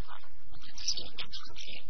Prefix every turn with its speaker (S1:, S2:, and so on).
S1: 我们自己走出去。